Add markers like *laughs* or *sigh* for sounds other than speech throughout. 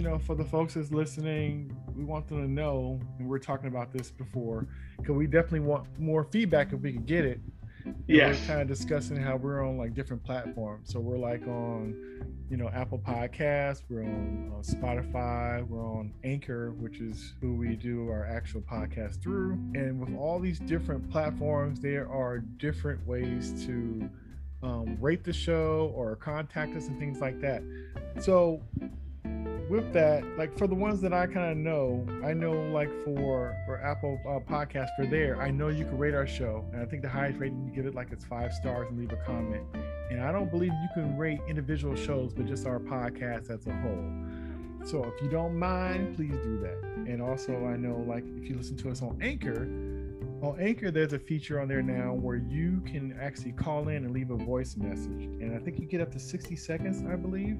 you know, for the folks that's listening, we want them to know, and we are talking about this before, because we definitely want more feedback if we could get it. Yeah. We're kind of discussing how we're on like different platforms. So we're like on, you know, Apple Podcasts, we're on uh, Spotify, we're on Anchor, which is who we do our actual podcast through. And with all these different platforms, there are different ways to um, rate the show or contact us and things like that. So with that, like for the ones that I kind of know, I know like for for Apple uh, Podcast for there, I know you can rate our show, and I think the highest rating you give it like it's five stars and leave a comment. And I don't believe you can rate individual shows, but just our podcast as a whole. So if you don't mind, please do that. And also, I know like if you listen to us on Anchor, on Anchor, there's a feature on there now where you can actually call in and leave a voice message. And I think you get up to 60 seconds, I believe.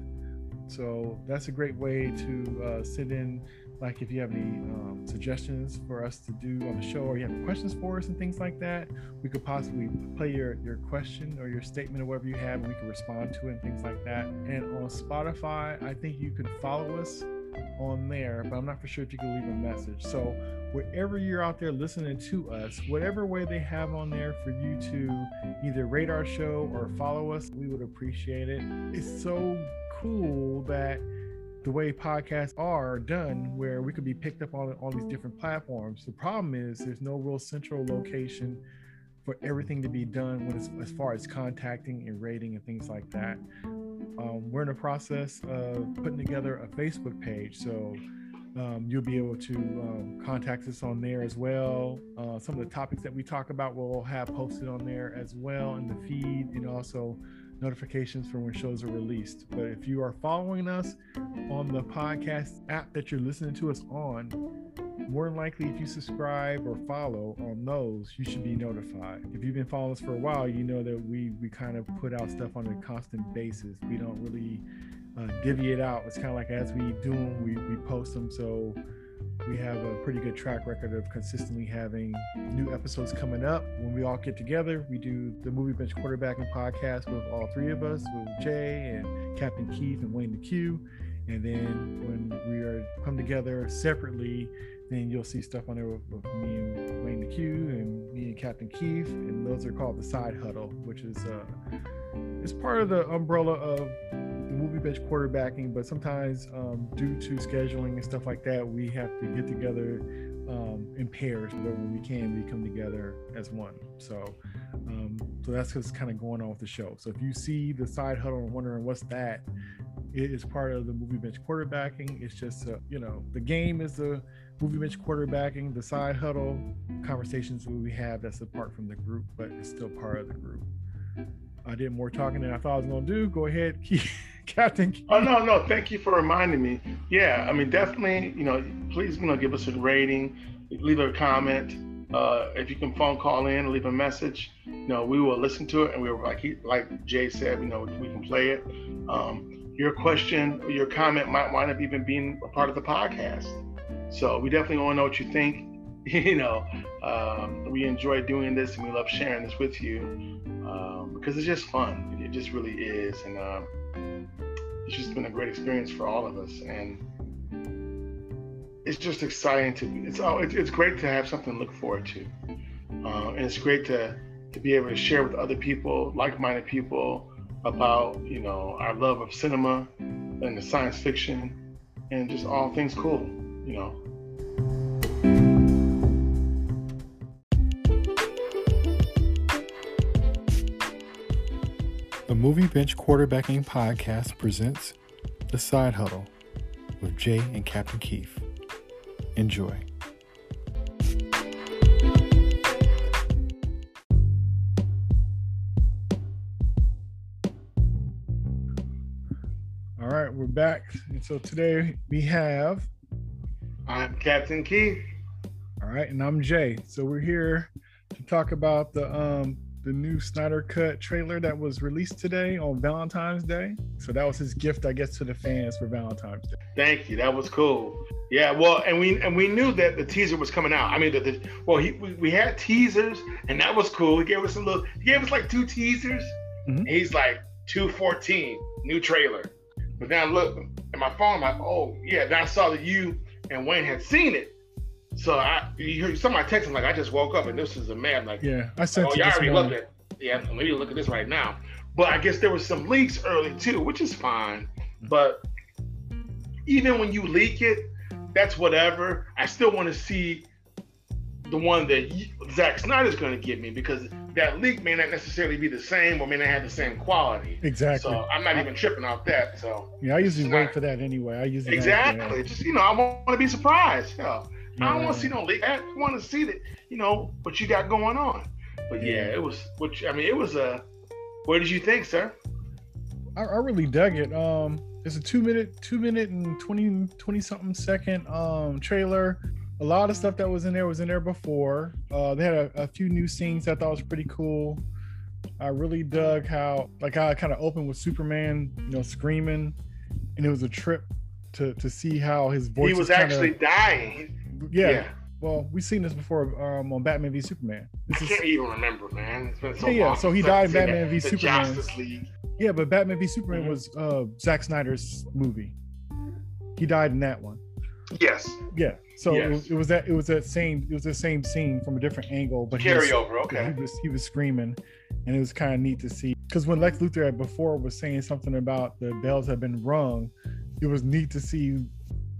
So that's a great way to uh, send in, like if you have any um, suggestions for us to do on the show, or you have questions for us and things like that. We could possibly play your your question or your statement or whatever you have, and we can respond to it and things like that. And on Spotify, I think you could follow us on there, but I'm not for sure if you can leave a message. So wherever you're out there listening to us, whatever way they have on there for you to either rate our show or follow us, we would appreciate it. It's so cool that the way podcasts are done where we could be picked up on all these different platforms the problem is there's no real central location for everything to be done it's, as far as contacting and rating and things like that um, we're in the process of putting together a facebook page so um, you'll be able to um, contact us on there as well. Uh, some of the topics that we talk about will have posted on there as well in the feed and also notifications for when shows are released. But if you are following us on the podcast app that you're listening to us on, more than likely, if you subscribe or follow on those, you should be notified. If you've been following us for a while, you know that we we kind of put out stuff on a constant basis. We don't really uh, divvy it out. It's kind of like as we do them, we, we post them. So we have a pretty good track record of consistently having new episodes coming up. When we all get together, we do the Movie Bench Quarterbacking podcast with all three of us, with Jay and Captain Keith and Wayne the Q. And then when we are come together separately, then you'll see stuff on there with, with me and Wayne the Q and me and Captain Keith. And those are called the Side Huddle, which is uh, it's part of the umbrella of movie bench quarterbacking, but sometimes um, due to scheduling and stuff like that, we have to get together um, in pairs. But when we can, we come together as one. So, um, so that's what's kind of going on with the show. So if you see the side huddle and wondering what's that, it is part of the movie bench quarterbacking. It's just uh, you know the game is the movie bench quarterbacking. The side huddle conversations we have that's apart from the group, but it's still part of the group. I did more talking than I thought I was going to do. Go ahead, *laughs* *laughs* Captain. Oh no, no, thank you for reminding me. Yeah, I mean, definitely. You know, please, you know, give us a rating, leave a comment. Uh, if you can phone call in, leave a message. You know, we will listen to it, and we will like he, like Jay said, you know, we can play it. Um, your question, your comment might wind up even being a part of the podcast. So we definitely want to know what you think. *laughs* You know, um, we enjoy doing this, and we love sharing this with you um, because it's just fun. It just really is, and uh, it's just been a great experience for all of us. And it's just exciting to. It's oh, it's great to have something to look forward to, uh, and it's great to to be able to share with other people, like-minded people, about you know our love of cinema and the science fiction and just all things cool. You know, Movie Bench Quarterbacking Podcast presents The Side Huddle with Jay and Captain Keith. Enjoy. All right, we're back. And so today we have. I'm Captain Keith. All right, and I'm Jay. So we're here to talk about the um, the new Snyder Cut trailer that was released today on Valentine's Day. So that was his gift, I guess, to the fans for Valentine's Day. Thank you. That was cool. Yeah. Well, and we and we knew that the teaser was coming out. I mean, the, the well, he we, we, had teasers, and that was cool. He gave us a little. He gave us like two teasers. Mm-hmm. he's like two fourteen new trailer. But now look, at my phone. I'm like, oh yeah. Then I saw that you and Wayne had seen it. So I, you heard somebody texting like, I just woke up and this is a man. Like, yeah, I sent. Oh, you y'all already morning. looked at. Yeah, maybe look at this right now. But I guess there was some leaks early too, which is fine. But even when you leak it, that's whatever. I still want to see the one that y- Zack Snyder's going to give me because that leak may not necessarily be the same or may not have the same quality. Exactly. So I'm not even tripping off that. So yeah, I usually wait for that anyway. I usually exactly, just you know, I want to be surprised. Hell, I don't want to see no leak. I want to see that you know what you got going on. But yeah, Yeah. it was. Which I mean, it was a. What did you think, sir? I, I really dug it. Um, it's a two minute, two minute and 20, 20 something second um trailer. A lot of stuff that was in there was in there before. Uh, they had a, a few new scenes that I thought was pretty cool. I really dug how, like, how it kind of opened with Superman, you know, screaming, and it was a trip to to see how his voice. he was is kinda- actually dying. Yeah. Well, we've seen this before um, on Batman v Superman. I This is can't even remember, man. It's been so Yeah, yeah, so he died in Batman v Superman. Justice League. yeah, but Batman v Superman Mhm. was uh, Zack Snyder's movie. He died in that one. Yes, Yeah. So it, Yes. was, it was that it was that same it was the same scene from a different angle, but he was, carryover. Okay. he was he was screaming, and it was kind of neat to see because when Lex Luthor had before was saying something about the bells had been rung, it was neat to see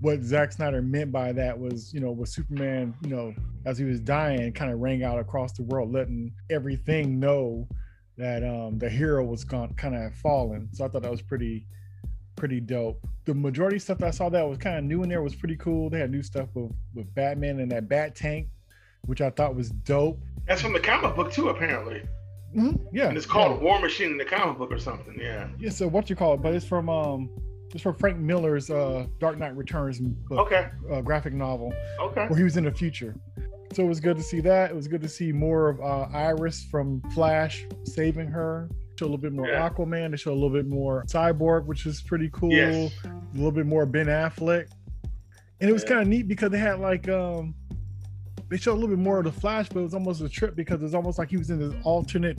what Zack Snyder meant by that was you know with Superman you know as he was dying kind of rang out across the world, letting everything know that um the hero was gone kind of fallen. So I thought that was pretty pretty dope. The majority of stuff that I saw that was kind of new in there was pretty cool. They had new stuff with, with Batman and that Bat Tank, which I thought was dope. That's from the comic book too, apparently. Mhm, Yeah, And it's called yeah. War Machine in the comic book or something. Yeah. Yeah, so what you call it, but it's from um, it's from Frank Miller's uh Dark Knight Returns book, Okay. uh, graphic novel Okay. where he was in the future. So it was good to see that. It was good to see more of uh, Iris from Flash saving her. Show a little bit more Yeah. Aquaman. To show a little bit more Cyborg, which is pretty cool. Yes. a little bit more Ben Affleck. And it was Yeah. kind of neat because they had like um they showed a little bit more of the Flash, but it was almost a trip because it's almost like he was in this alternate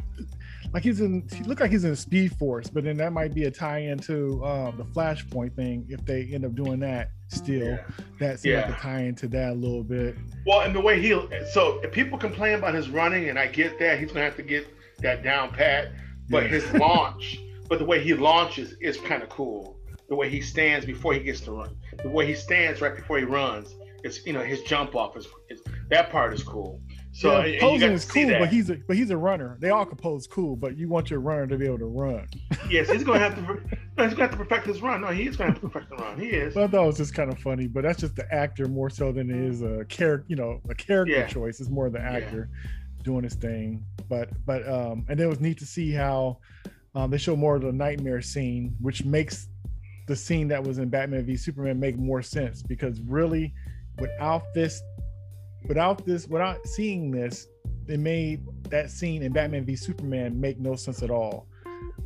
like he's in he looked like he's in Speed Force, but then that might be a tie-in to um the Flashpoint thing if they end up doing that still. Yeah. That seemed like a tie into that a little bit. Well, and the way he so if people complain about his running, and I get that he's gonna have to get that down pat, but Yeah. his *laughs* launch, but the way he launches is kind of cool. The way he stands before he gets to run, the way he stands right before he runs, it's you know his jump off is, is that part is cool. So yeah, and- and you posing is cool, but he's a but he's a runner. They all can pose cool, but you want your runner to be able to run. yes, he's gonna have to. *laughs* no, he's gonna have to perfect his run. No, he is gonna have to perfect the run. He is. But I thought it was just kind of funny, but that's just the actor more so than it is a character, you know, a character Yeah. choice. is more of the Yeah. actor doing his thing. But but um and it was neat to see how um they show more of the nightmare scene, which makes the scene that was in Batman v Superman make more sense because really without this without this without seeing this, it made that scene in Batman v Superman make no sense at all.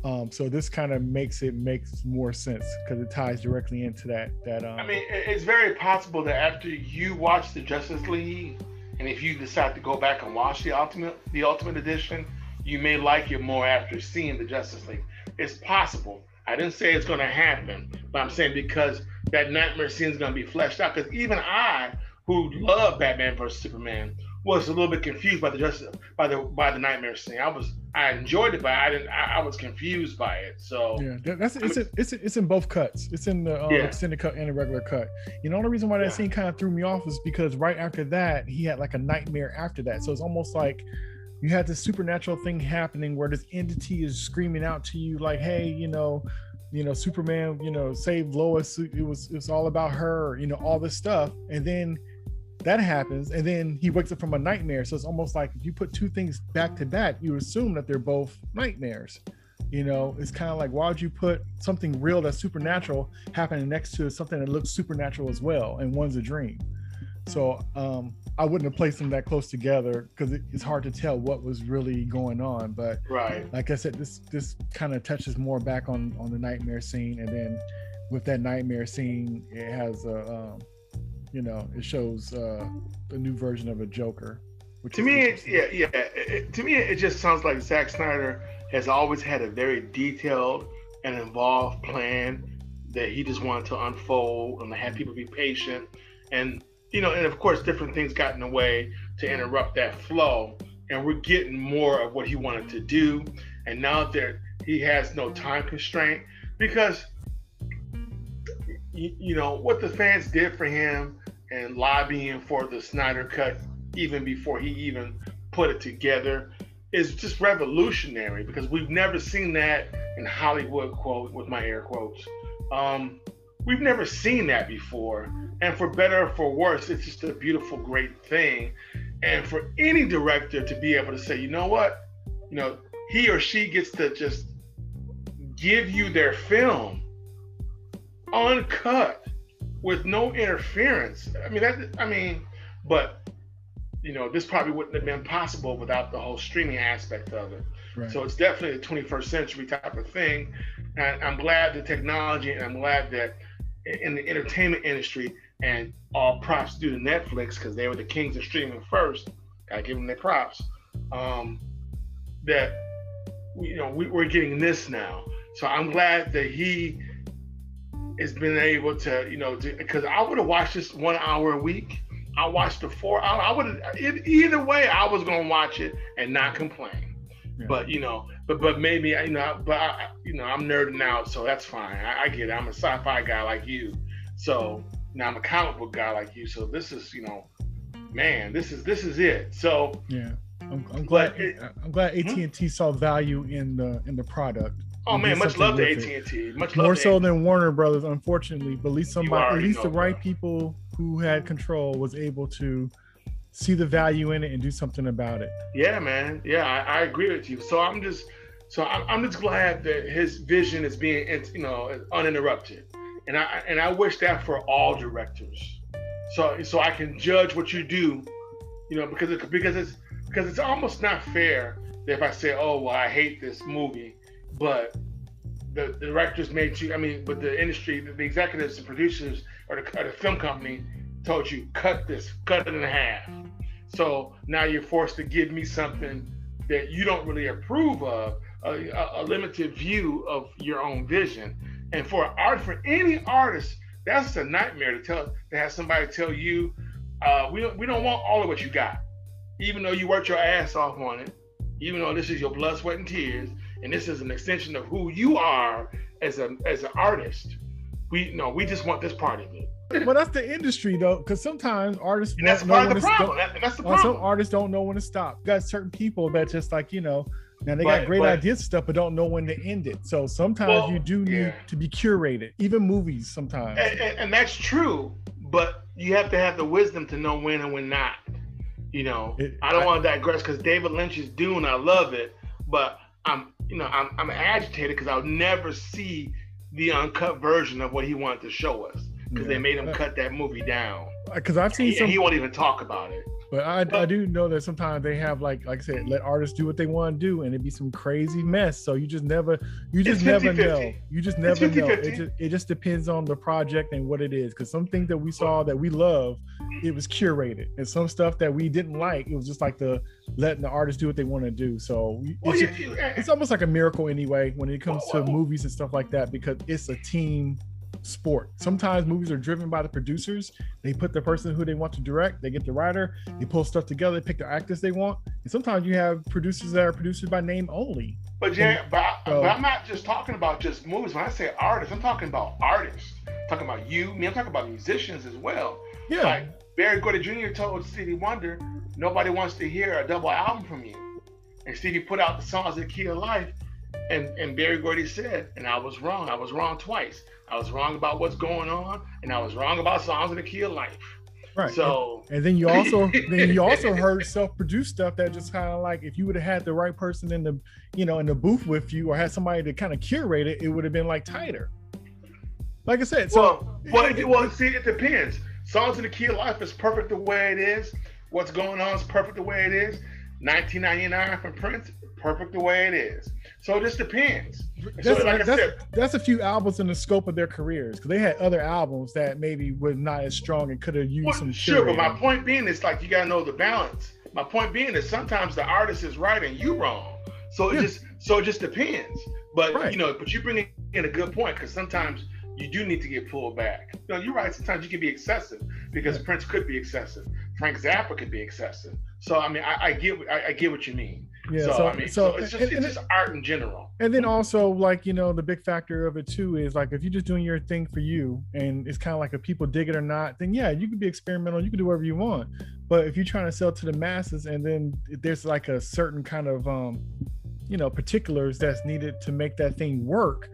Um, so this kind of makes it makes more sense because it ties directly into that that um I mean, it's very possible that after you watch the Justice League, and if you decide to go back and watch the Ultimate the Ultimate Edition, you may like it more after seeing the Justice League. It's possible. I didn't say it's going to happen, but I'm saying because that nightmare scene is going to be fleshed out. Because even I, who love Batman versus Superman, was a little bit confused by the Justice by the by the nightmare scene. I was I enjoyed it, but I didn't. I, I was confused by it. So yeah that's it's in, it's in, it's in both cuts it's in the um, Yeah. extended cut and the regular cut you know the only reason why that Yeah. scene kind of threw me off is because right after that he had like a nightmare after that so it's almost like you had this supernatural thing happening where this entity is screaming out to you like hey you know you know superman you know save lois it was it's all about her you know all this stuff and then that happens and then he wakes up from a nightmare. So it's almost like if you put two things back to back you assume that they're both nightmares. You know it's kind of like why would you put something real that's supernatural happening next to something that looks supernatural as well and one's a dream? So um i wouldn't have placed them that close together because it, it's hard to tell what was really going on but right. like i said this this kind of touches more back on on the nightmare scene and then with that nightmare scene it has a um you know it shows uh a new version of a joker which To me, it, yeah, yeah. It- to me, it just sounds like Zack Snyder has always had a very detailed and involved plan that he just wanted to unfold and have people be patient. And you know, and of course, different things got in the way to interrupt that flow. And we're getting more of what he wanted to do. And now that he has no time constraint, because you know what the fans did for him and lobbying for the Snyder cut even before he even put it together is just revolutionary because we've never seen that in Hollywood quote with my air quotes. Um, we've never seen that before. And for better or for worse, it's just a beautiful, great thing. And for any director to be able to say, you know what, you know, he or she gets to just give you their film uncut with no interference. I mean, that, I mean, but you know, this probably wouldn't have been possible without the whole streaming aspect of it. Right. So it's definitely a 21st century type of thing. And I'm glad the technology, and I'm glad that in the entertainment industry, and all props due to Netflix because they were the kings of streaming first. Gotta give them their props. Um, that you know we, we're getting this now, so I'm glad that he has been able to, you know, because I would have watched this one hour a week. I watched the four. I, I would either way. I was gonna watch it and not complain. Yeah. But you know, but but maybe you know, but I, you know, I'm nerding out, so that's fine. I, I get it. I'm a sci-fi guy like you, so now I'm a comic book guy like you. So this is, you know, man, this is this is it. So yeah. I'm, I'm glad. It, I'm glad hmm? AT and T saw value in the in the product Oh man, much love to AT and T. Much love more so than Warner Brothers, unfortunately. But at least somebody, at least the right bro. people who had control was able to see the value in it and do something about it. Yeah, man. Yeah, I, I agree with you. So I'm just, so I'm, I'm just glad that his vision is being, you know, uninterrupted, and I and I wish that for all directors. So so I can judge what you do, you know, because it, because it's because it's almost not fair that if I say, oh well, I hate this movie but the, the directors made you. I mean, but the industry, the, the executives, the producers, or the, or the film company told you cut this, cut it in half. So now you're forced to give me something that you don't really approve of, a, a, limited view of your own vision. And for art, for any artist, that's a nightmare to tell to have somebody tell you, uh, we don't we don't want all of what you got, even though you worked your ass off on it, even though this is your blood, sweat, and tears and this is an extension of who you are as a as an artist. We no, we just want this part of it. Well, that's the industry though, because sometimes artists and that's part of the problem. That, that's the uh, problem. Some artists don't know when to stop. You got certain people that just like you know, now they but, got great but, ideas stuff, but don't know when to end it. So sometimes well, you do need yeah. to be curated, even movies sometimes. And, and, and, that's true, but you have to have the wisdom to know when and when not. You know, it, I don't want to digress because David Lynch is doing. I love it, but I'm you know, I'm, I'm agitated because I'll never see the uncut version of what he wanted to show us because yeah. they made him cut that movie down. Uh, because I've seen he, some. He won't even talk about it. But I, but I do know that sometimes they have like like I said, let artists do what they want to do, and it'd be some crazy mess. So you just never, you just never know. You just never 50, know. It just it just depends on the project and what it is. Because some things that we saw that we love, it was curated, and some stuff that we didn't like, it was just like the letting the artists do what they want to do. So it's, well, you, it's almost like a miracle anyway when it comes to movies and stuff like that because it's a team sport. Sometimes movies are driven by the producers. They put the person who they want to direct, they get the writer, they pull stuff together, they pick the actors they want. And sometimes you have producers that are producers by name only. But yeah, but, so, but, I'm not just talking about just movies. When I say artists, I'm talking about artists. I'm talking about you, me. I'm talking about musicians as well. Yeah. Like Berry Gordy Jr. told Stevie Wonder, nobody wants to hear a double album from you. And Stevie put out the songs the Key of Life, and and Berry Gordy said, and I was wrong. I was wrong twice. I was wrong about what's going on, and I was wrong about songs in the key of life. Right. So and, and then you also then you also *laughs* heard self-produced stuff that just kind of like if you would have had the right person in the you know in the booth with you or had somebody to kind of curate it, it would have been like tighter. Like I said, so well, well, it, well, see, it depends. Songs in the key of life is perfect the way it is. What's going on is perfect the way it is. 1999 from Prince, perfect the way it is. So it just depends. That's, so like that's, said, that's, a few albums in the scope of their careers because they had other albums that maybe were not as strong and could have used well, some. Sure, but my point being is like you gotta know the balance. My point being is sometimes the artist is right and you wrong. So it yeah. just so it just depends. But right. you know, but you bring in a good point because sometimes you do need to get pulled back. You know, you're right. Sometimes you can be excessive because Prince could be excessive. Frank Zappa could be excessive. So I mean, I, I get I, I, get what you mean. Yeah. So, so I mean, so, so it's just and, it's just art in general. And then also like you know the big factor of it too is like if you're just doing your thing for you and it's kind of like if people dig it or not, then yeah, you can be experimental. You can do whatever you want. But if you're trying to sell to the masses and then there's like a certain kind of um you know particulars that's needed to make that thing work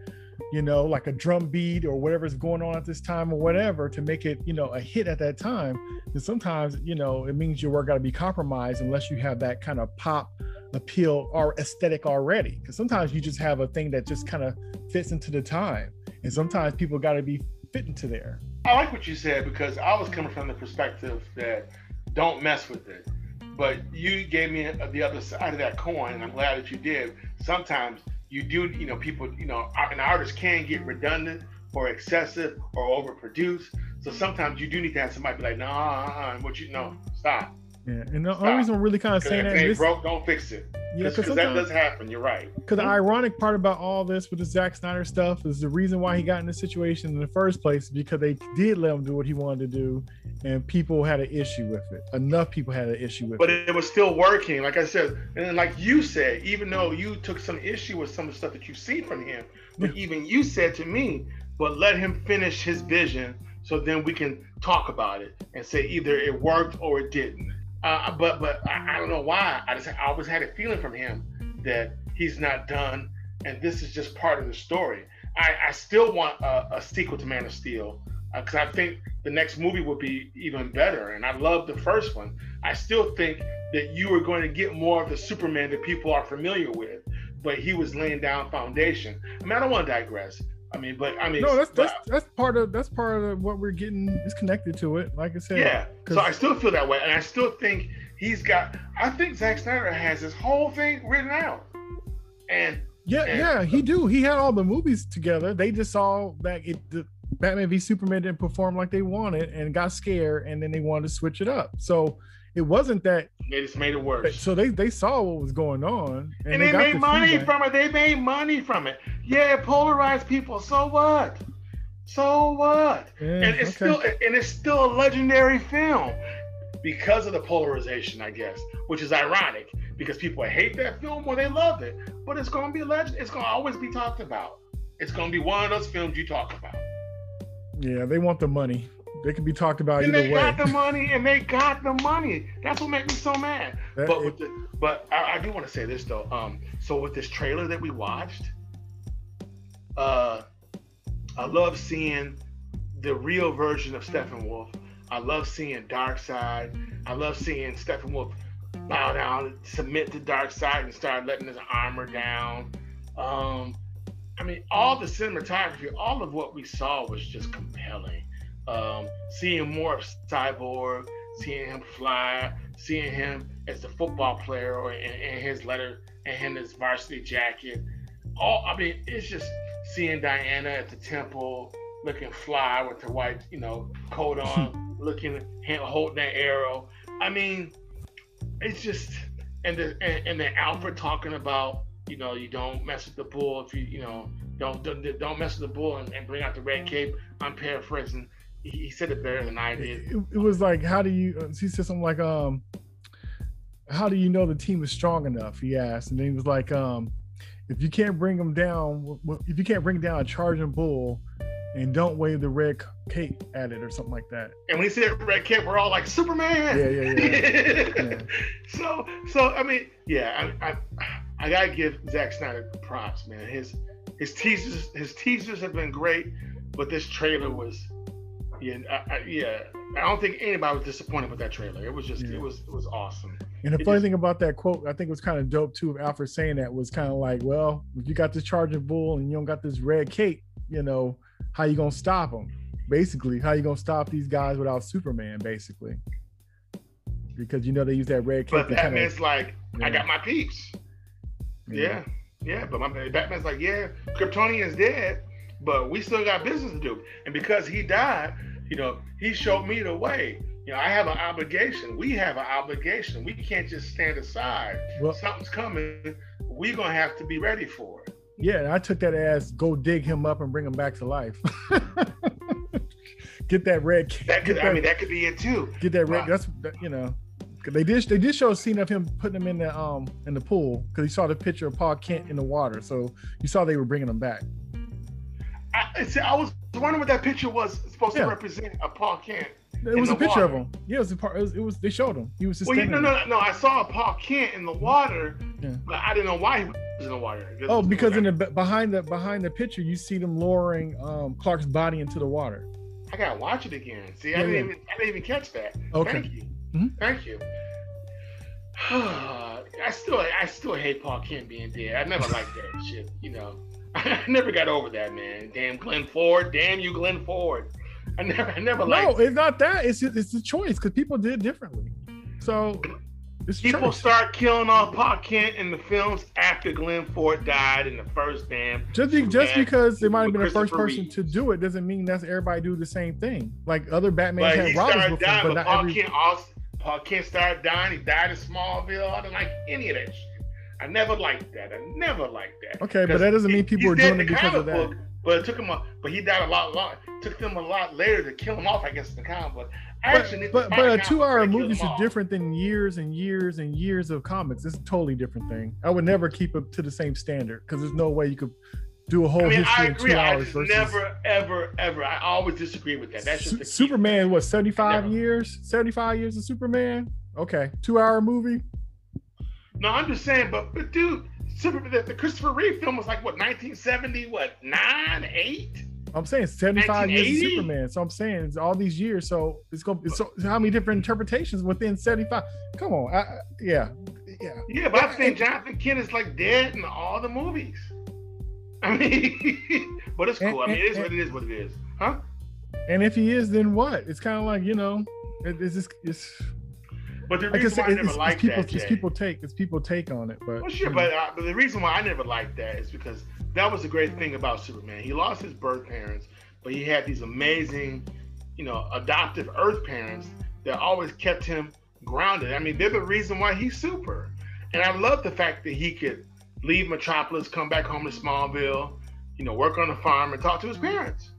you know, like a drum beat or whatever's going on at this time or whatever to make it, you know, a hit at that time. And sometimes, you know, it means your work got to be compromised unless you have that kind of pop appeal or aesthetic already. Because sometimes you just have a thing that just kind of fits into the time. And sometimes people got to be fitting to there. I like what you said because I was coming from the perspective that don't mess with it. But you gave me the other side of that coin, and I'm glad that you did. Sometimes you do, you know, people, you know, an artist can get redundant or excessive or overproduced. So sometimes you do need to have somebody be like, nah, uh-uh, what you know, stop. Yeah, and the Stop. only reason I'm really kind of saying that is broke, don't fix it. Yeah, because that does happen. You're right. Because the ironic part about all this with the Zack Snyder stuff is the reason why he got in this situation in the first place is because they did let him do what he wanted to do, and people had an issue with it. Enough people had an issue with but it. But it was still working, like I said, and like you said, even though you took some issue with some of the stuff that you see from him, but even you said to me, but let him finish his vision, so then we can talk about it and say either it worked or it didn't uh, but but I, I, don't know why. I just I always had a feeling from him that he's not done, and this is just part of the story. I, I still want a, a sequel to Man of Steel because uh, I think the next movie would be even better. And I love the first one. I still think that you are going to get more of the Superman that people are familiar with, but he was laying down foundation. I mean, I don't want to digress. I mean, but I mean, no, that's that's that's part of that's part of what we're getting is connected to it. Like I said, yeah. So I still feel that way, and I still think he's got. I think Zack Snyder has his whole thing written out, and yeah, and, yeah, he do. He had all the movies together. They just saw that it the Batman v Superman didn't perform like they wanted, and got scared, and then they wanted to switch it up. So it wasn't that they just made it worse. So they they saw what was going on, and, and they, they made money from it. They made money from it. Yeah, it polarized people. So what? So what? Yeah, and it's okay. still and it's still a legendary film because of the polarization, I guess, which is ironic because people hate that film or they love it, but it's going to be a legend. It's going to always be talked about. It's going to be one of those films you talk about. Yeah, they want the money. They can be talked about and either they way. got the money, and they got the money. That's what makes me so mad. That, but it, the, but I, I do want to say this though. Um, so with this trailer that we watched, uh, I love seeing the real version of Steppenwolf. I love seeing Darkseid. I love seeing Steppenwolf bow down, submit to Darkseid, and start letting his armor down. Um, I mean, all the cinematography, all of what we saw was just compelling um, seeing more of Cyborg, seeing him fly, seeing him as the football player or in, in his letter and his varsity jacket. All I mean, it's just seeing Diana at the temple looking fly with her white, you know, coat on, *laughs* looking him holding that arrow. I mean, it's just and the and, and then Alfred talking about you know you don't mess with the bull if you you know don't don't, don't mess with the bull and, and bring out the red cape. I'm paraphrasing he said it better than I did. It, it was like, how do you? He said something like, um, how do you know the team is strong enough? He asked, and then he was like, um, if you can't bring them down, if you can't bring down a charging bull, and don't wave the red cape at it or something like that. And when he said red cape, we're all like Superman. Yeah, yeah, yeah. *laughs* yeah. So, so I mean, yeah, I, I, I gotta give Zack Snyder props, man. His his teasers, his teasers have been great, but this trailer was yeah, I, I, yeah. I don't think anybody was disappointed with that trailer. It was just, yeah. it was, it was awesome. And the it funny just, thing about that quote, I think it was kind of dope too. Of Alfred saying that was kind of like, well, if you got this charging bull and you don't got this red cape, you know, how you gonna stop them? Basically, how you gonna stop these guys without Superman? Basically, because you know they use that red cape. But Batman's kinda, like, yeah. I got my peeps. Yeah. yeah, yeah. But my Batman's like, yeah, Kryptonian's dead, but we still got business to do. And because he died, you know, he showed me the way. You know, I have an obligation. We have an obligation. We can't just stand aside. Well, Something's coming. We're gonna have to be ready for it. Yeah, and I took that as go dig him up and bring him back to life. *laughs* get that red. That could, get I mean, that could be it too. get that red. Wow. That's you know, They did. They did show a scene of him putting him in the um in the pool because he saw the picture of Pa Kent in the water. So you saw they were bringing him back. I, see, I was wondering what that picture was supposed Yeah. to represent. A Pa Kent. It was a picture of him. Yeah, it was a part. It was, it was. They showed him. He was just Well, no, no, no. I saw a Pa Kent in the water, Yeah. but I didn't know why he was in the water. Oh, because in the behind the behind the picture, you see them lowering um, Clark's body into the water. I gotta watch it again. See, Yeah, I didn't even I didn't even catch that. Okay. Thank you. Mhm. Thank you. *sighs* I still I still hate Pa Kent being dead. I never liked that shit. You know, I *laughs* never got over that man. Damn Glenn Ford. Damn you, Glenn Ford. I never I never No, it's not that. It's it's a choice because people did differently. So it's People choice. start killing off Pa Kent in the films after Glenn Ford died in the first damn. Just, be, just because they might have been the first person Reeves. to do it doesn't mean that's everybody do the same thing. Like other Batman But had robbers before, dying. but But Paul every. Kent also Pa Kent started dying. He died in Smallville. I didn't like any of that shit. I never liked that. I never liked that. Okay, but that doesn't mean people were doing it because of that. book, But it took him a, but he died a lot. Took them a lot later to kill him off. I guess in the comic book. Action, But but, but a two-hour movie movie is different than years and years and years of comics. It's a totally different thing. I would never keep it to the same standard because there's no way you could do a whole I mean, history I in agree. two I hours just versus never, ever, ever. I always disagree with that. That's just Su- Superman. What seventy five Never. years? Seventy five years of Superman. Okay, two-hour movie. No, I'm just saying, but but dude, the, the Christopher Reeve film was like what 1970, what nine, eight? I'm saying 75 years of Superman. So I'm saying it's all these years. So it's going so how many different interpretations within 75? Come on. I, I- yeah. Yeah. Yeah, but I think Jonathan Kent is like dead in all the movies. *laughs* I mean, *laughs* but it's cool. I mean, it is what it is. What it is, huh? And if he is, then what? It's kind of like, you know, it, it's just, it's, But the reason why I never liked people, that, it's people take, it's people take on it. But, Well, sure, but, uh, but the reason why I never liked that is because that was the great thing about Superman. He lost his birth parents, but he had these amazing, you know, adoptive Earth parents that always kept him grounded. I mean, they're the reason why he's super. And I love the fact that he could leave Metropolis, come back home to Smallville, you know, work on the farm and talk to his parents.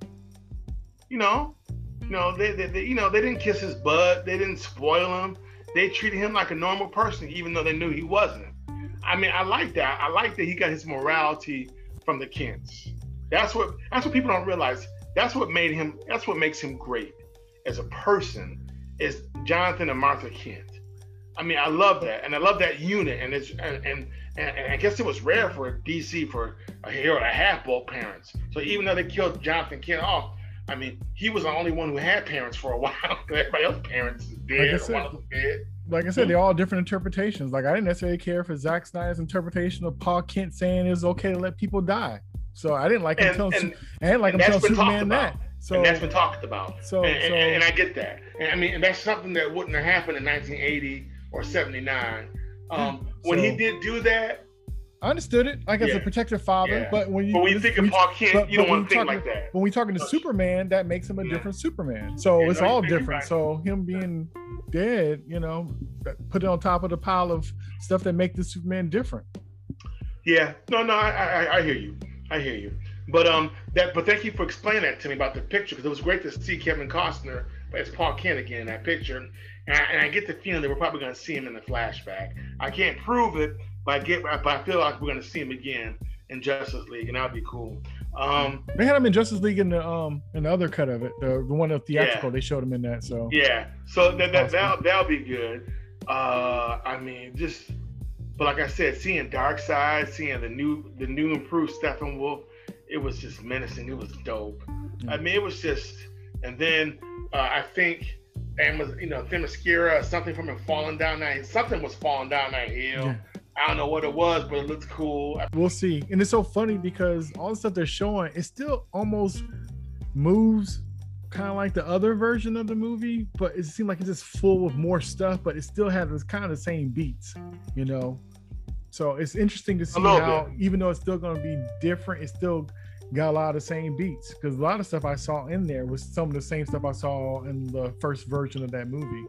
You know, you know, they, they, they you know, they didn't kiss his butt, they didn't spoil him. They treated him like a normal person, even though they knew he wasn't. I mean, I like that. I like that he got his morality from the Kents. That's what that's what people don't realize. That's what made him. That's what makes him great as a person. Is Jonathan and Martha Kent. I mean, I love that, and I love that unit. And it's and and, and, I guess it was rare for DC for a hero to have both parents. So even though they killed Jonathan Kent off, I mean, he was the only one who had parents for a *laughs* while. Everybody else's parents is dead. Like I said, one of them dead. like I said, they're all different interpretations. Like I didn't necessarily care for Zack Snyder's interpretation of Pa Kent saying it's okay to let people die. So I didn't like him And, telling, and, I didn't like him telling Superman that. So and that's been talked about. so- and, and- so- and I get that. And I mean, and that's something that wouldn't have happened in 1980 or 79. Um, when he did do that, I understood it, like as a protective father. Yeah. But when you but when you think of Pa Kent, you don't want when to think talking- like that. when we talking to No, Superman, that makes him a Yeah. different Superman. So Yeah, it's all different. So him being dead, you know, put it on top of the pile of stuff that make the Superman different. Yeah, no, no, I, I, I hear you. I hear you. But um, that, but thank you for explaining that to me about the picture because it was great to see Kevin Costner as Pa Kent again in that picture, and I, and I get the feeling that we're probably going to see him in the flashback. I can't prove it, but I get, but I feel like we're going to see him again in Justice League, and that'd be cool. Um, They had him in Justice League in the um in the other cut of it, the, the one of theatrical. Yeah. They showed him in that. So Yeah, so that, that'll, that'll be good. Uh, I mean, just but like I said, seeing Darkseid, seeing the new the new improved Steppenwolf, it was just menacing. It was dope. I mean, it was just, and then uh, I think. And was you know Themyscira, something from him falling down that something was falling down that hill. Yeah. I don't know what it was, but it looked cool. we'll see. And it's so funny because all the stuff they're showing, it still almost moves kind of like the other version of the movie, but it seemed like it's just full of more stuff, but it still has this kind of the same beats, you know. So it's interesting to see how, even though it's still going to be different, it's still got a lot of the same beats. Because a lot of stuff I saw in there was some of the same stuff I saw in the first version of that movie.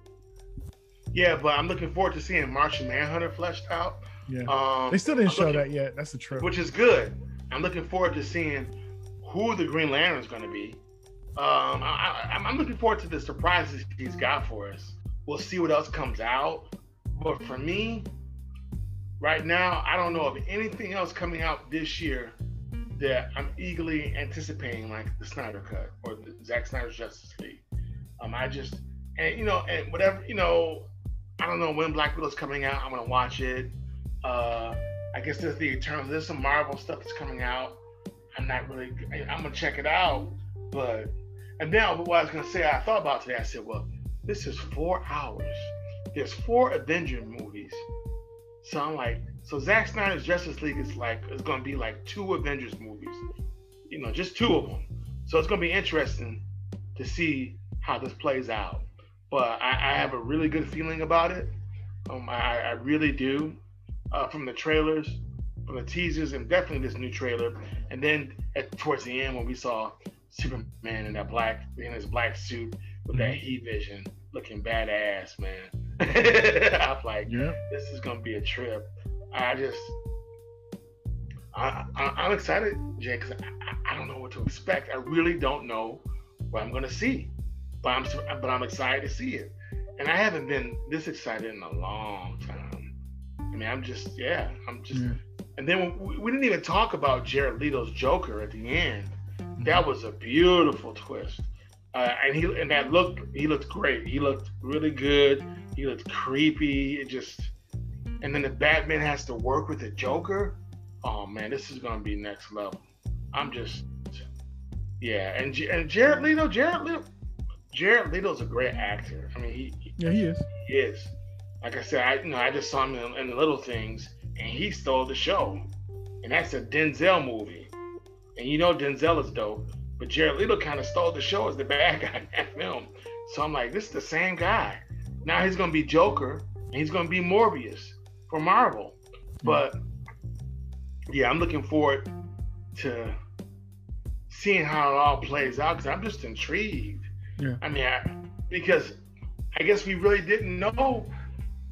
Yeah, but I'm looking forward to seeing Martian Manhunter fleshed out. Yeah, Um, they still didn't show looking- that yet. That's the truth. which is good. I'm looking forward to seeing who the Green Lantern is going to be. Um, I, am looking forward to the surprises he's got for us. We'll see what else comes out. But for me, right now, I don't know of anything else coming out this year that I'm eagerly anticipating, like the Snyder Cut or the Zack Snyder's Justice League. Um, I just and you know and whatever you know, I don't know when Black Widow's coming out. I'm gonna watch it. Uh, I guess there's the Eternals. There's some Marvel stuff that's coming out. I'm not really. I'm gonna check it out, but and then what I was gonna say, I thought about today. I said, well, this is four hours. There's four Avenger movies, so I'm like, so Zack Snyder's Justice League is like is gonna be like two Avengers movies, you know, just two of them. So it's gonna be interesting to see how this plays out. But I, I have a really good feeling about it. Um, I, I really do. Uh, from the trailers, from the teasers, and definitely this new trailer. And then at, towards the end, when we saw Superman in that black in his black suit with that heat vision, looking badass, man. *laughs* I'm like, yeah. this is gonna be a trip. I just, I, I am excited, Jay, because I, I don't know what to expect. I really don't know what I'm gonna see, but I'm but I'm excited to see it, and I haven't been this excited in a long time. I mean, I'm just yeah, I'm just. Yeah. And then we, we didn't even talk about Jared Leto's Joker at the end. That mm-hmm. was a beautiful twist. Uh, and he and that look, he looked great. He looked really good. He looked creepy. It just and then the Batman has to work with the Joker. Oh man, this is gonna be next level. I'm just yeah, and and Jared Leto, Jared Leto, Jared Leto's a great actor. I mean, he, he yeah he is. He is. Like I said, I you know I just saw him in, in the little things, and he stole the show. And that's a Denzel movie, and you know Denzel is dope. But Jared Leto kind of stole the show as the *laughs* bad guy in that film. So I'm like, this is the same guy. Now he's gonna be Joker and he's gonna be Morbius for Marvel. But yeah, I'm looking forward to seeing how it all plays out because I'm just intrigued. Yeah. I mean, I, because I guess we really didn't know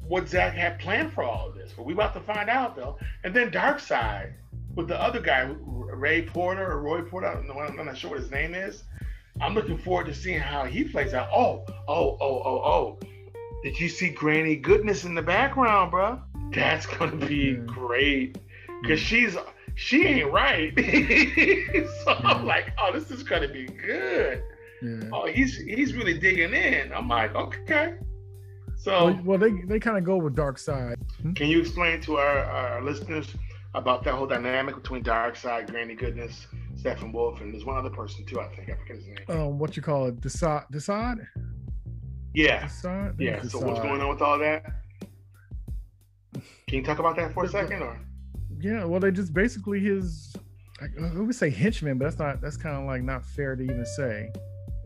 what Zack had planned for all of this, but we about to find out though. And then Darkseid with the other guy, Ray Porter or Roy Porter. I don't know. I'm not sure what his name is. I'm looking forward to seeing how he plays out. Oh, oh, oh, oh, oh. Did you see Granny Goodness in the background, bro? That's gonna be yeah. great because mm-hmm. she's she ain't right. *laughs* so yeah. I'm mm-hmm. like, oh, this is gonna be good. Yeah. Oh, he's he's really digging in. I'm like, okay. So well, well they they kind of go with Darkseid. Hmm? Can you explain to our, our listeners about that whole dynamic between Darkseid, Granny Goodness, Steppenwolf, and there's one other person too. I think I forget his name. Um, what you call it, Desaad? Desaad? Yeah. Desaad? Yeah. Desaad. So what's going on with all that? Can you talk about that for a second, or? Yeah. Well, they just basically his. I would say henchman, but that's not. That's kind of like not fair to even say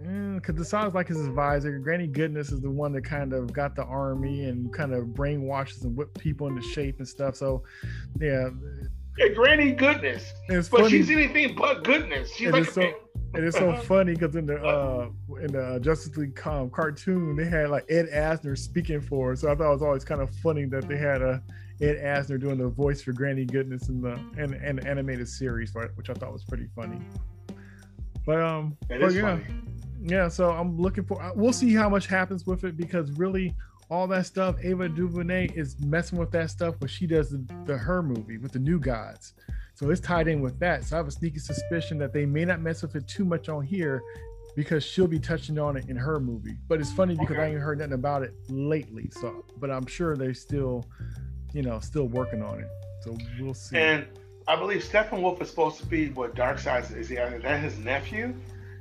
because the Desaad's like his advisor. Granny Goodness is the one that kind of got the army and kind of brainwashes and whip people into shape and stuff. So, yeah. Yeah, Granny Goodness. It's but funny. she's anything but goodness. She's like so, it is so *laughs* funny because in the uh in the Justice League um, cartoon they had like Ed Asner speaking for her. So I thought it was always kind of funny that they had a Ed Asner doing the voice for Granny Goodness in the in, in the animated series, which I thought was pretty funny. But um, but yeah. Funny yeah, so I'm looking for. Uh, we'll see how much happens with it because really, all that stuff. Ava DuVernay is messing with that stuff when she does the, the her movie with the New Gods. So it's tied in with that. So I have a sneaky suspicion that they may not mess with it too much on here because she'll be touching on it in her movie. But it's funny because okay. I ain't heard nothing about it lately. So, but I'm sure they're still, you know, still working on it. So we'll see. And I believe Steppenwolf is supposed to be what Darkseid is. He is that his nephew?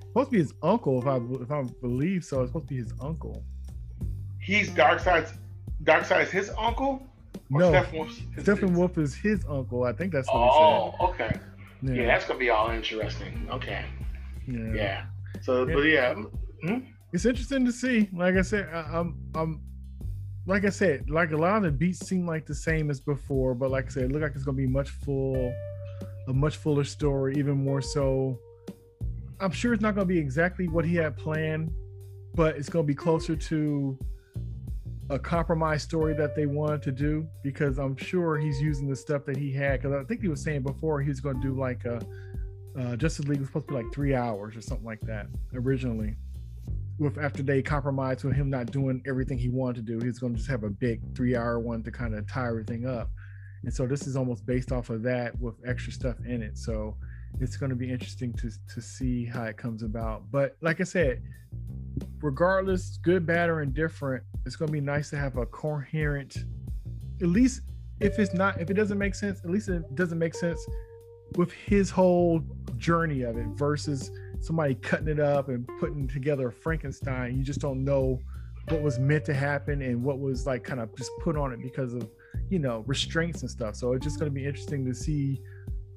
Supposed to be his uncle, if I if I believe so. It's supposed to be his uncle. He's Darkseid's Darkseid's his uncle. no, Steppenwolf is his uncle. I think that's what oh, he said. okay. Yeah. yeah. that's gonna be all interesting. Okay. Yeah. Yeah. So, yeah. but yeah. Hmm? It's interesting to see. Like I said, I, I'm I'm like I said, like a lot of the beats seem like the same as before, but like I said, it look like it's gonna be much full, a much fuller story, even more so I'm sure it's not going to be exactly what he had planned, but it's going to be closer to a compromise story that they wanted to do because I'm sure he's using the stuff that he had. Because I think he was saying before he was going to do like a uh, Justice League was supposed to be like three hours or something like that originally. With after they compromised with him not doing everything he wanted to do, he's going to just have a big three-hour one to kind of tie everything up. And so this is almost based off of that with extra stuff in it. So it's going to be interesting to to see how it comes about. But like I said, regardless, good, bad, or indifferent, it's going to be nice to have a coherent, at least if it's not, if it doesn't make sense, at least it doesn't make sense with his whole journey of it versus somebody cutting it up and putting together a Frankenstein. You just don't know what was meant to happen and what was like kind of just put on it because of, you know, restraints and stuff. So it's just going to be interesting to see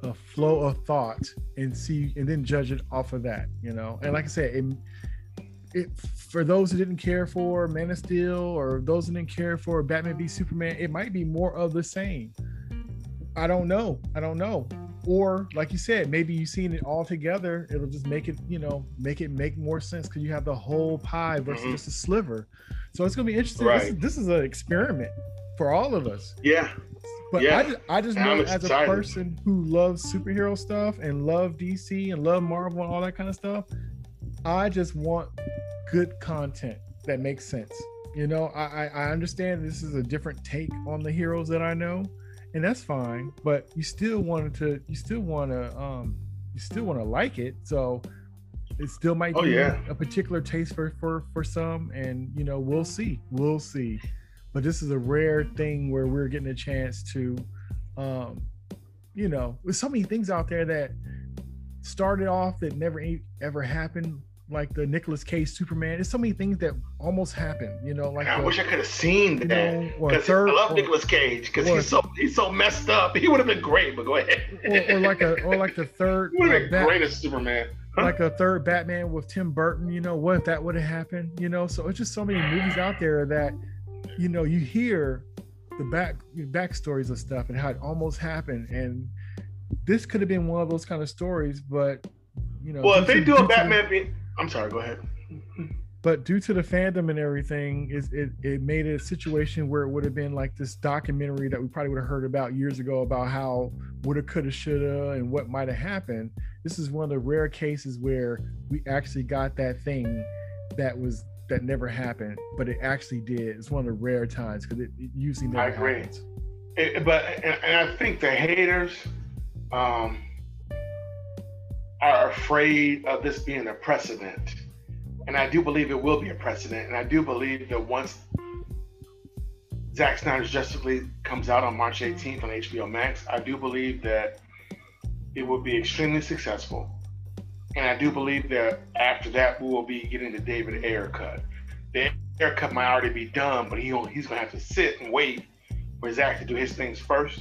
a flow of thought and see and then judge it off of that, you know. And like I said, it, it, for those who didn't care for Man of Steel or those who didn't care for Batman v Superman, it might be more of the same. I don't know. I don't know. Or like you said, maybe you've seen it all together. It'll just make it, you know, make it make more sense because you have the whole pie versus mm-hmm. just a sliver. So it's gonna be interesting. Right. This, is, this is an experiment for all of us. Yeah. But yeah. I just, I just know as a person who loves superhero stuff and love DC and love Marvel and all that kind of stuff, I just want good content that makes sense. You know, I, I understand this is a different take on the heroes that I know, and that's fine. But you still wanted to, you still want to, um, you still want to like it. So it still might oh, be yeah. a particular taste for for for some, and you know, we'll see, we'll see. But this is a rare thing where we're getting a chance to, um, you know, there's so many things out there that started off that never ever happened like the Nicolas Cage Superman. There's so many things that almost happened, you know. Like I the, wish I could have seen that because I love Nicolas Cage because he's so he's so messed up. He would have been great, but go ahead. or, or, like a or like the third. *laughs* would have been greatest Superman. Huh? Like a third Batman with Tim Burton, you know, what if that would have happened? You know, so it's just so many movies out there that, you know, you hear the back backstories of stuff and how it almost happened, and this could have been one of those kind of stories, but you know. Well, if they do a Batman, I'm sorry. Go ahead. But due to the fandom and everything, is it, it made it a situation where it would have been like this documentary that we probably would have heard about years ago about how woulda, coulda, shoulda, and what might have happened. This is one of the rare cases where we actually got that thing that was that never happened, but it actually did. It's one of the rare times because it, it, usually never I agree. happens. It, but and, and, I think the haters, um, are afraid of this being a precedent. And I do believe it will be a precedent. And I do believe that once Zack Snyder's Justice League comes out on March 18th on HBO Max, I do believe that it will be extremely successful. And I do believe that after that, we will be getting the David Ayer cut. The Ayer cut might already be done, but he, he's going to have to sit and wait for Zack to do his things first.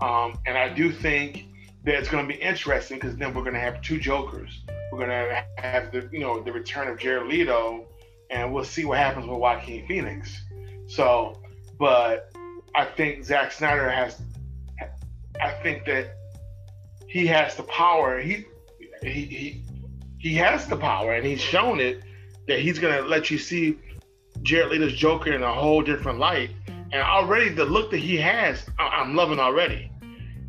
Um, and I do think that's going to be interesting because then we're going to have two Jokers. We're going to have the you know the return of Jared Leto, and we'll see what happens with Joaquin Phoenix. So, but I think Zack Snyder has. I think that he has the power. He he he he has the power, and he's shown it that he's to let you see Jared Leto's Joker in a whole different light. And already the look that he has, I'm loving already.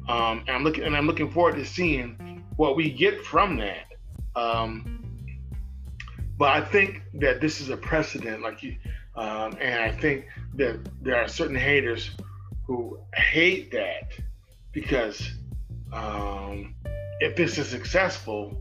Um, and I'm looking and I'm looking forward to seeing what we get from that. Um, but I think that this is a precedent, like you, um, and I think that there are certain haters who hate that because um, if this is successful,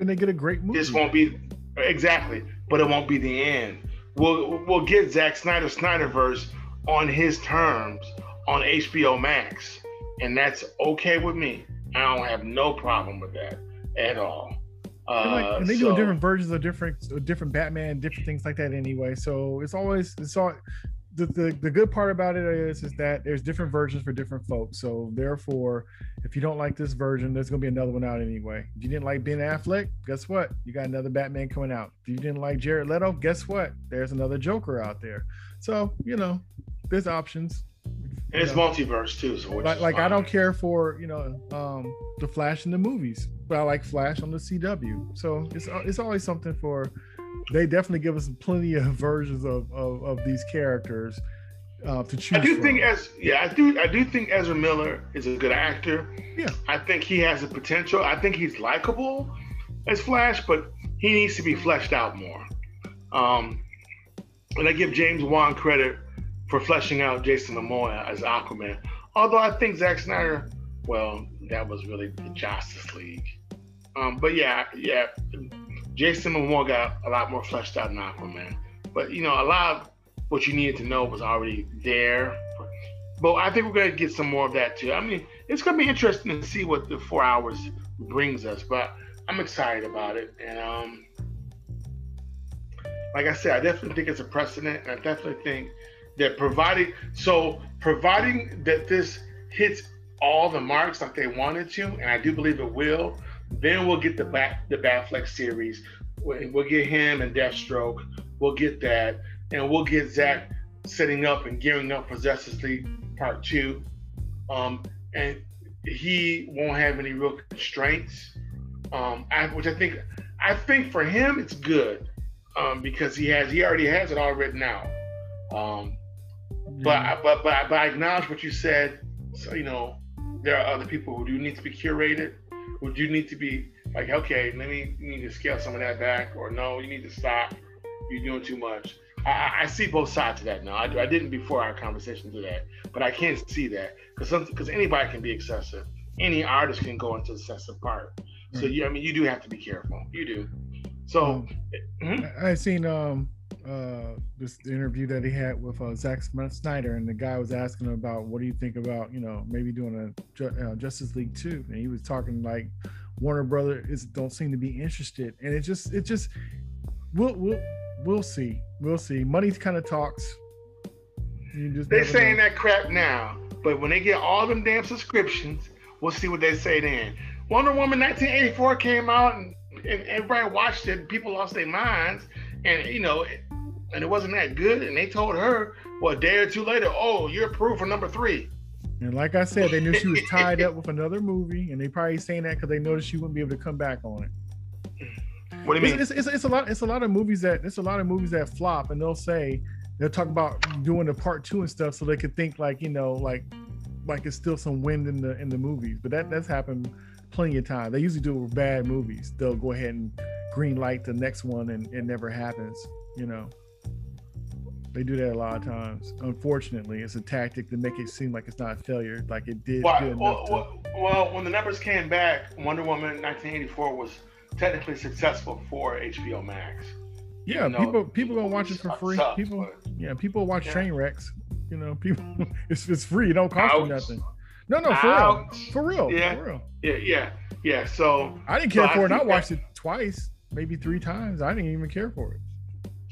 and they get a great movie. This won't be exactly, but it won't be the end. We'll we'll get Zack Snyder Snyderverse on his terms on HBO Max and that's okay with me. I don't have no problem with that at all. Uh, and, like, and they so, do different versions of different different Batman, different things like that anyway. So it's always it's all the, the, the good part about it is is that there's different versions for different folks. So therefore, if you don't like this version, there's gonna be another one out anyway. If you didn't like Ben Affleck, guess what? You got another Batman coming out. If you didn't like Jared Leto, guess what? There's another Joker out there. So you know, there's options. And it's know? multiverse too. So like, like I don't care for you know um, the Flash in the movies, but I like Flash on the CW. So it's it's always something for they definitely give us plenty of versions of of, of these characters uh, to choose. I do from. think as yeah, I do I do think Ezra Miller is a good actor. Yeah. I think he has the potential. I think he's likable as Flash, but he needs to be fleshed out more. Um, and I give James Wan credit for fleshing out Jason Momoa as Aquaman. Although I think Zack Snyder, well, that was really the Justice League. Um, but yeah, yeah, Jason Momoa got a lot more fleshed out than Aquaman. But you know, a lot of what you needed to know was already there. But I think we're gonna get some more of that too. I mean, it's gonna be interesting to see what the four hours brings us. But I'm excited about it, and um, like I said, I definitely think it's a precedent, and I definitely think that providing so providing that this hits all the marks like they wanted to, and I do believe it will, then we'll get the back the Batfleck series. We'll we'll get him and Deathstroke. We'll get that, and we'll get Zack setting up and gearing up for Justice League Part Two, um, and he won't have any real constraints. Um, I, which I think, I think for him it's good um, because he has he already has it all written out. Um, but but but but I acknowledge what you said. So you know, there are other people who do need to be curated, who you need to be like, okay, let me you need to scale some of that back, or no, you need to stop. You're doing too much. I, I see both sides of that now. I, I didn't before our conversation today, but I can't see that because because anybody can be excessive. Any artist can go into excessive part. So you, I mean, you do have to be careful. You do. So, mm-hmm. I seen um uh this interview that he had with uh, Zack Snyder, and the guy was asking him about what do you think about you know maybe doing a uh, Justice League two, and he was talking like Warner Brother is don't seem to be interested, and it just it just we'll we'll we'll see we'll see. Money kind of talks. They're saying know. that crap now, but when they get all them damn subscriptions, we'll see what they say then. Wonder Woman 1984 came out and, and everybody watched it. People lost their minds, and you know, and it wasn't that good. And they told her, well, a day or two later, oh, you're approved for number three. And like I said, they knew she was tied up *laughs* with another movie, and they probably saying that because they noticed she wouldn't be able to come back on it. What do you mean? It's, it's, it's, a lot. It's a lot of movies that it's a lot of movies that flop, and they'll say they'll talk about doing the part two and stuff, so they could think like you know, like like it's still some wind in the in the movies. But that that's happened plenty of time. They usually do it with bad movies. They'll go ahead and green light the next one, and it never happens. You know, they do that a lot of times. Unfortunately, it's a tactic to make it seem like it's not a failure, like it did. Well, well, well, well, when the numbers came back, Wonder Woman 1984 was technically successful for HBO Max. Yeah, people people gonna watch it for free. Sucks, people, but, yeah, people watch yeah. train wrecks. You know, people, *laughs* it's it's free. It don't cost Ouch. you nothing. No, no, for Ouch. real, for real, yeah, for real. Yeah, yeah, yeah. So I didn't care so for I it. I watched that, it twice, maybe three times. I didn't even care for it.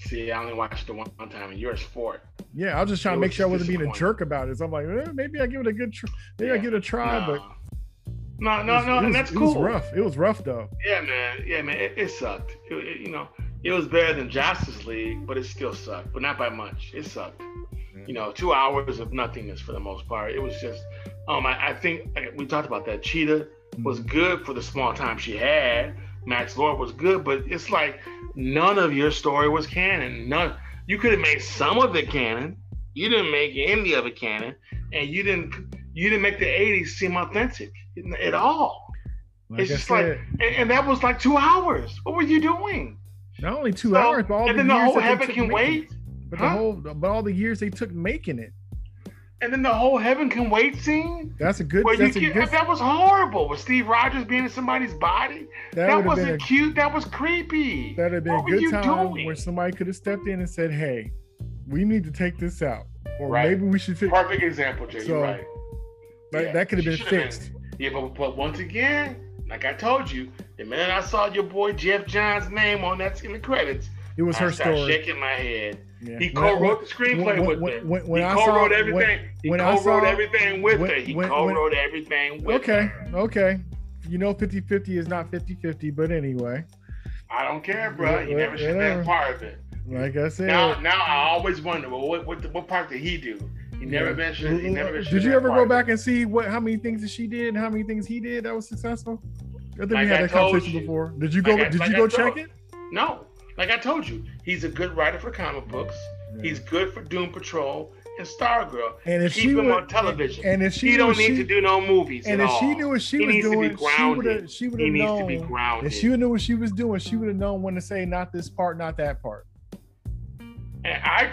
See, I only watched it one, time, and you're a sport. Yeah, I was just trying it to make sure I wasn't being a jerk about it. So I'm like, eh, maybe I give it a good, tr- maybe yeah. I give it a try, no. but. No, no, no, and that's cool. It was rough. It was rough though. Yeah, man. Yeah, man. It, it sucked. It, it, you know, it was better than Justice League, but it still sucked. But not by much. It sucked. You know, two hours of nothingness for the most part. It was just um, I, I think we talked about that. Cheetah was mm-hmm. good for the small time she had. Max Lord was good, but it's like none of your story was canon. None. You could have made some of it canon. You didn't make any of it canon, and you didn't. You didn't make the '80s seem authentic at all. Like it's I just said, like, and, and, that was like two hours. What were you doing? Not only two so, hours, but all and the then the whole heaven can wait. But huh? the whole, but all the years they took making it. And then the whole heaven can wait scene. That's a good. Where that's you a good, that was horrible. With Steve Rogers being in somebody's body, that, that wasn't a, cute. That was creepy. That'd have been what a good time doing? where somebody could have stepped in and said, "Hey, we need to take this out, or right. maybe we should fix." Perfect example, Jay. So, You're right. yeah. that could have been fixed. Been, yeah, but, but once again, like I told you, the minute I saw your boy Geoff Johns' name on that in the credits, it was I her story. Shaking my head. Yeah. He co-wrote the screenplay when, with when. When, when he I co-wrote saw, everything. he co-wrote saw, everything with her. He co-wrote everything with okay. Okay, okay. You know 50-50 is not 50-50, but anyway. I don't care, bro. You never should have been part of it. Like I said. Now, now I always wonder, well, what what, what part did he do? He never yeah. mentioned. He never Did you ever go back and see what how many things that she did and how many things he did that was successful? I think like we had that conversation you. before. Did you go? Like did like you go check it? No, like I told you, he's a good writer for comic books. Yeah. He's good for Doom Patrol and Stargirl. and if Keep she him would, on television. and if she he don't need she, to do no movies and if she knew what she He was needs to be doing, she would have she would have needs to be known. grounded. If she knew what she was doing, she would have known when to say not this part, not that part. and I,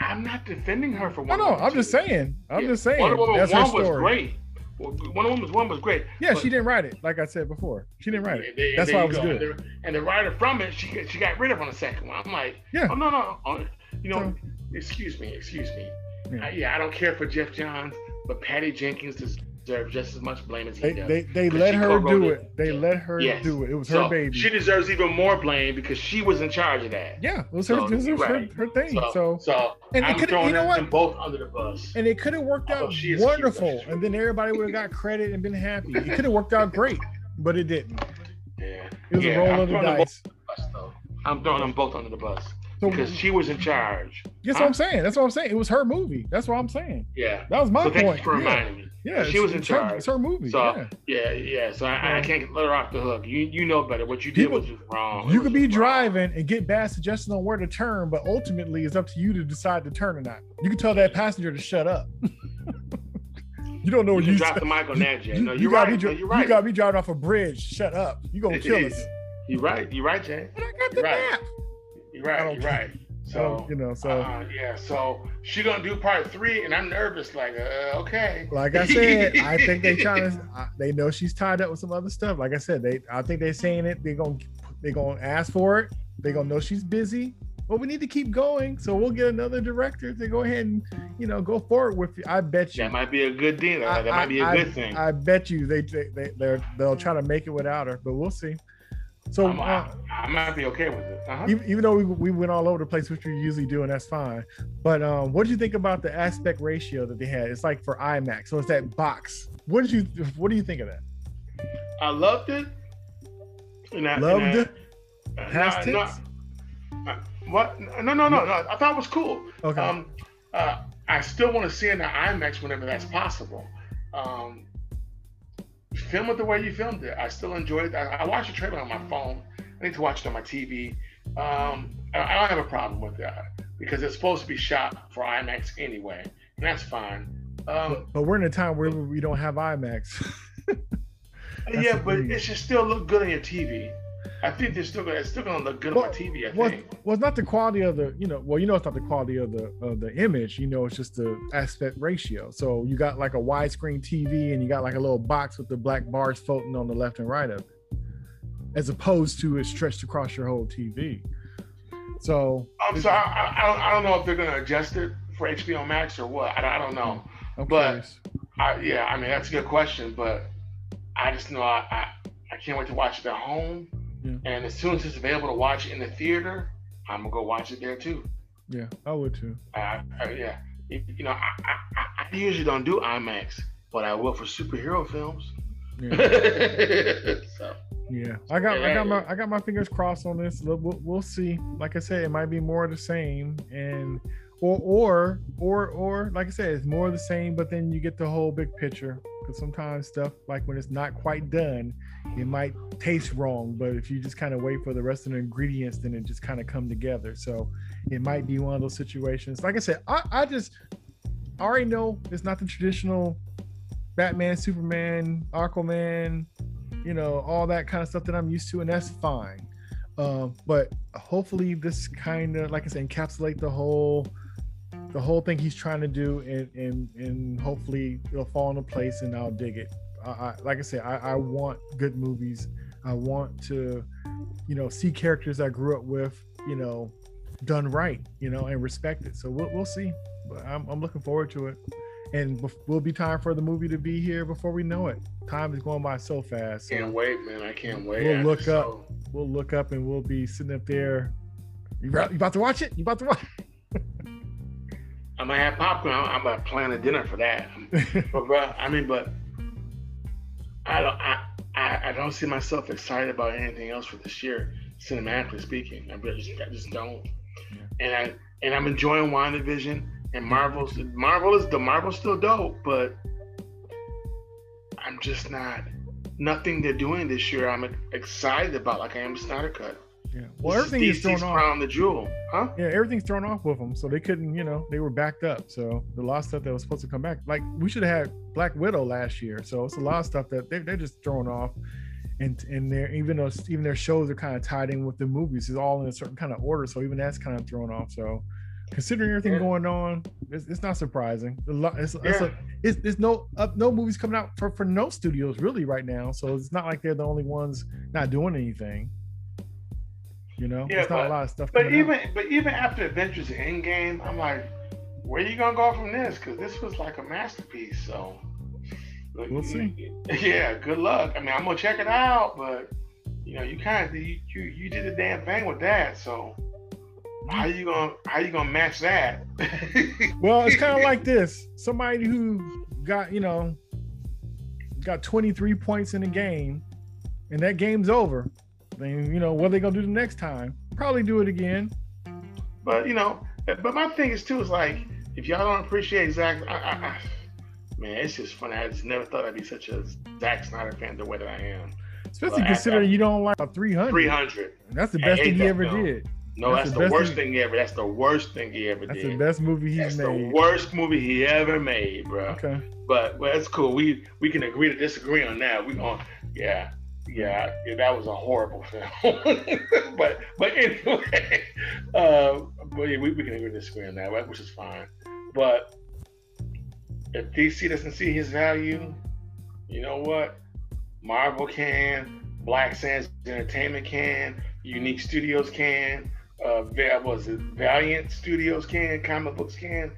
I'm not defending her for No, one. no, I'm just saying. I'm Yeah. just saying. Wonder Woman That's her one was story. great. Well, Wonder Woman one was great. Yeah, she didn't write it. Like I said before, she didn't write it. That's why it was go. good. And the, and the writer from it, she got- she got rid of on the second one. I'm like, Yeah. oh no no, oh, you know, So- excuse me, excuse me. Yeah. I, yeah, I don't care for Geoff Johns, but Patty Jenkins deserves just as much blame as he They does. they, they let her do it. it. They Yeah. let her Yes. do it. It was So her baby. She deserves even more blame because she was in charge of that. yeah, it was her. So, this was right. her, her thing. So, So, so And it I'm could've- throwing you know what? them both under the bus. and it could have worked Although out wonderful, *laughs* and then everybody would have got credit and been happy. It could have worked out great, but it didn't. yeah, It was yeah, a roll I'm of the dice. both under the bus. I'm throwing them both under the bus So because she was in charge. that's what I'm saying. That's what I'm saying. It was her movie. That's what I'm saying. Yeah. That was my so point. you for yeah. reminding me. Yeah, she was in it's her- charge. It's her movie. So yeah. yeah, yeah. So I, I can't let her off the hook. You you know better. What you did People- was just wrong. You could be wrong. driving and get bad suggestions on where to turn, but ultimately it's up to you to decide to turn or not. You can tell that passenger to shut up. *laughs* you don't know You what you drop the mic on that, Jay. You, No, you you're gotta right. Be, No, you're right. You gotta be driving off a bridge. Shut up. You gonna kill us. You're right. You're right, Jay. But I got the You're right. map. I right. Right. *laughs* So you know, so uh, yeah. So she gonna do part three, and I'm nervous. Like, uh, okay. like I said, I think they *laughs* trying to. They know she's tied up with some other stuff. Like I said, they. I think they're saying it. They're gonna. They're gonna ask for it. They're gonna know she's busy. But we need to keep going, so we'll get another director to go ahead and, you know, go forward with. it. I bet you. That might be a good deal. That, I- that might be a I- good thing. I bet you they they, they they're, they'll try to make it without her, but we'll see. So I'm- uh, I, I might be okay with it. Uh-huh. even, even though we, we went all over the place, which we usually do, and that's fine. But um, what did you think about the aspect ratio that they had? It's like for IMAX, so it's that box. What did you What do you think of that? I loved it. And I, Loved and I, it? uh, Past no, no, tense? uh, what? No, no, no, no, no. I thought it was cool. Okay. Um, uh, I still want to see it in the IMAX whenever that's possible. Um, film it the way you filmed it. I still enjoyed it. I, I watched the trailer on my phone. I need to watch it on my TV. Um, I, I don't have a problem with that because it's supposed to be shot for IMAX anyway, and that's fine. Um, but, but we're in a time where we don't have IMAX. *laughs* Yeah, but it should still look good on your TV. I think they're still gonna, it's still gonna look good Well, on TV. I well, think. well, it's not the quality of the, you know, well, you know, it's not the quality of the of the image. You know, it's just the aspect ratio. So you got like a widescreen TV, and you got like a little box with the black bars floating on the left and right of it, as opposed to it stretched across your whole TV. So Um, so I, I, I don't know if they're gonna adjust it for HBO Max or what. I, don't- I don't know. I'm But- I, yeah, I mean that's a good question, but I just know I, I, I can't wait to watch it at home. Yeah. And as soon as it's available to watch in the theater, I'm gonna go watch it there too. Yeah, I would too. I, I, yeah, you know, I, I, I- I usually don't do IMAX, but I will for superhero films. Yeah. *laughs* so, Yeah, I got I got my I got my fingers crossed on this. We'll, we'll see. Like I said, it might be more of the same, and or or or or like I said, it's more of the same. But then you get the whole big picture. Because sometimes stuff like when it's not quite done, it might taste wrong. But if you just kind of wait for the rest of the ingredients, then it just kind of come together. So it might be one of those situations. Like I said, I, I just I already know it's not the traditional Batman, Superman, Aquaman, you know, all that kind of stuff that I'm used to, and that's fine. Um, but hopefully, this kind of, like I said, encapsulate the whole, the whole thing he's trying to do, and and and hopefully it'll fall into place, and I'll dig it. I, I like I said, I, I want good movies. I want to, you know, see characters I grew up with, you know, done right, you know, and respected. So we'll we'll see. But I'm I'm looking forward to it and bef- will be time for the movie to be here before we know it. Time is going by so fast. So can't wait, man. I can't wait. We'll look just up. so- we'll look up and we'll be sitting up there. You, about- you about to watch it? You about to watch? I might have popcorn. I'm, I'm about to plan a dinner for that. *laughs* But bro, I mean, but I don't, I, I, I don't see myself excited about anything else for this year, cinematically speaking. I just, I just don't. And I, and I'm enjoying WandaVision and Marvel's. Marvel is the Marvel's still dope, but I'm just not. Nothing they're doing this year. I'm excited about like I am Snyder Cut. Yeah. Well, everything is thrown off. Crown the jewel, huh? Yeah, everything's thrown off with them, so they couldn't. You know, they were backed up. So the lot of stuff that was supposed to come back, like we should have had Black Widow last year. So it's a lot of stuff that they they're just throwing off. And, and they're even though even their shows are kind of tied in with the movies, it's all in a certain kind of order. So even that's kind of thrown off. So considering everything yeah. going on, it's, it's, not surprising. It's, it's, yeah. it's, it's no uh, no movies coming out for, for no studios really right now, so it's not like they're the only ones not doing anything. You know, yeah, it's not but, a lot of stuff. But even out. but even after Avengers Endgame, I'm like, where are you gonna go from this? Because this was like a masterpiece. So we'll see. *laughs* Yeah, good luck. I mean, I'm gonna check it out, but you know, you kind of you, you you did the damn thing with that, so how you gonna how you gonna match that? *laughs* well, it's kind of like this: somebody who got you know got 23 points in a game, and that game's over. Then you know what are they gonna do the next time? Probably do it again. But you know, but my thing is too is like if y'all don't appreciate Zack, I, I, I, man, it's just funny. I just never thought I'd be such a Zack Snyder fan the way that I am. Especially considering you don't like a 300. 300. That's the best thing he ever film. did. No, that's, that's the, the worst thing, thing ever. That's the worst thing he ever that's did. That's the best movie he's that's made. the worst movie he ever made, bro. Okay. But well, that's cool. We we can agree to disagree on that. We on yeah. Yeah, that was a horrible *laughs* film. but but anyway, *laughs* uh, but yeah, we, we can agree to disagree on that, right? which is fine. But if DC doesn't see his value, you know what? Marvel can, Black Sands Entertainment can, Unique Studios can, uh, was it Valiant Studios can, comic books can.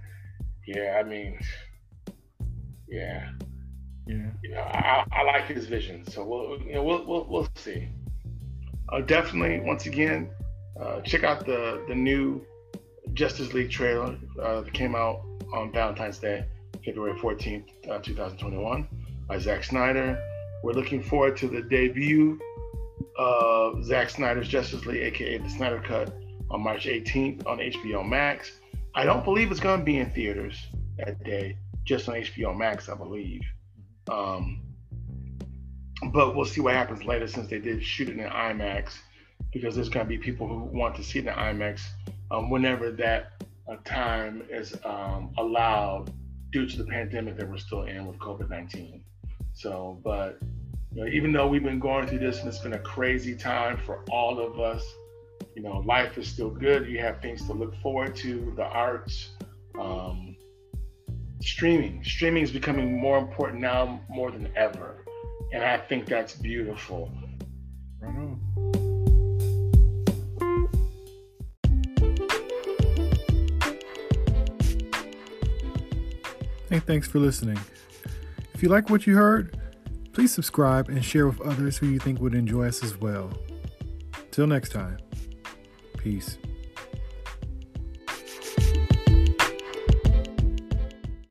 Yeah, I mean, yeah, yeah. You know, I, I like his vision, so we'll you know we'll we'll, we'll see. Uh, definitely, once again, uh, check out the the new Justice League trailer uh, that came out on Valentine's Day, February 14th, uh, 2021, by Zack Snyder. We're looking forward to the debut of Zack Snyder's Justice League, aka the Snyder Cut, on March 18th on HBO Max. I don't believe it's going to be in theaters that day, just on HBO Max, I believe. Um, but we'll see what happens later since they did shoot it in IMAX, because there's going to be people who want to see it in IMAX um, whenever that uh, time is um, allowed due to the pandemic that we're still in with COVID 19. So, but you know, even though we've been going through this and it's been a crazy time for all of us, you know, life is still good. You have things to look forward to, the arts, um, streaming. Streaming is becoming more important now more than ever. And I think that's beautiful. Right on. Hey, thanks for listening. If you like what you heard, please subscribe and share with others who you think would enjoy us as well. Till next time. Peace.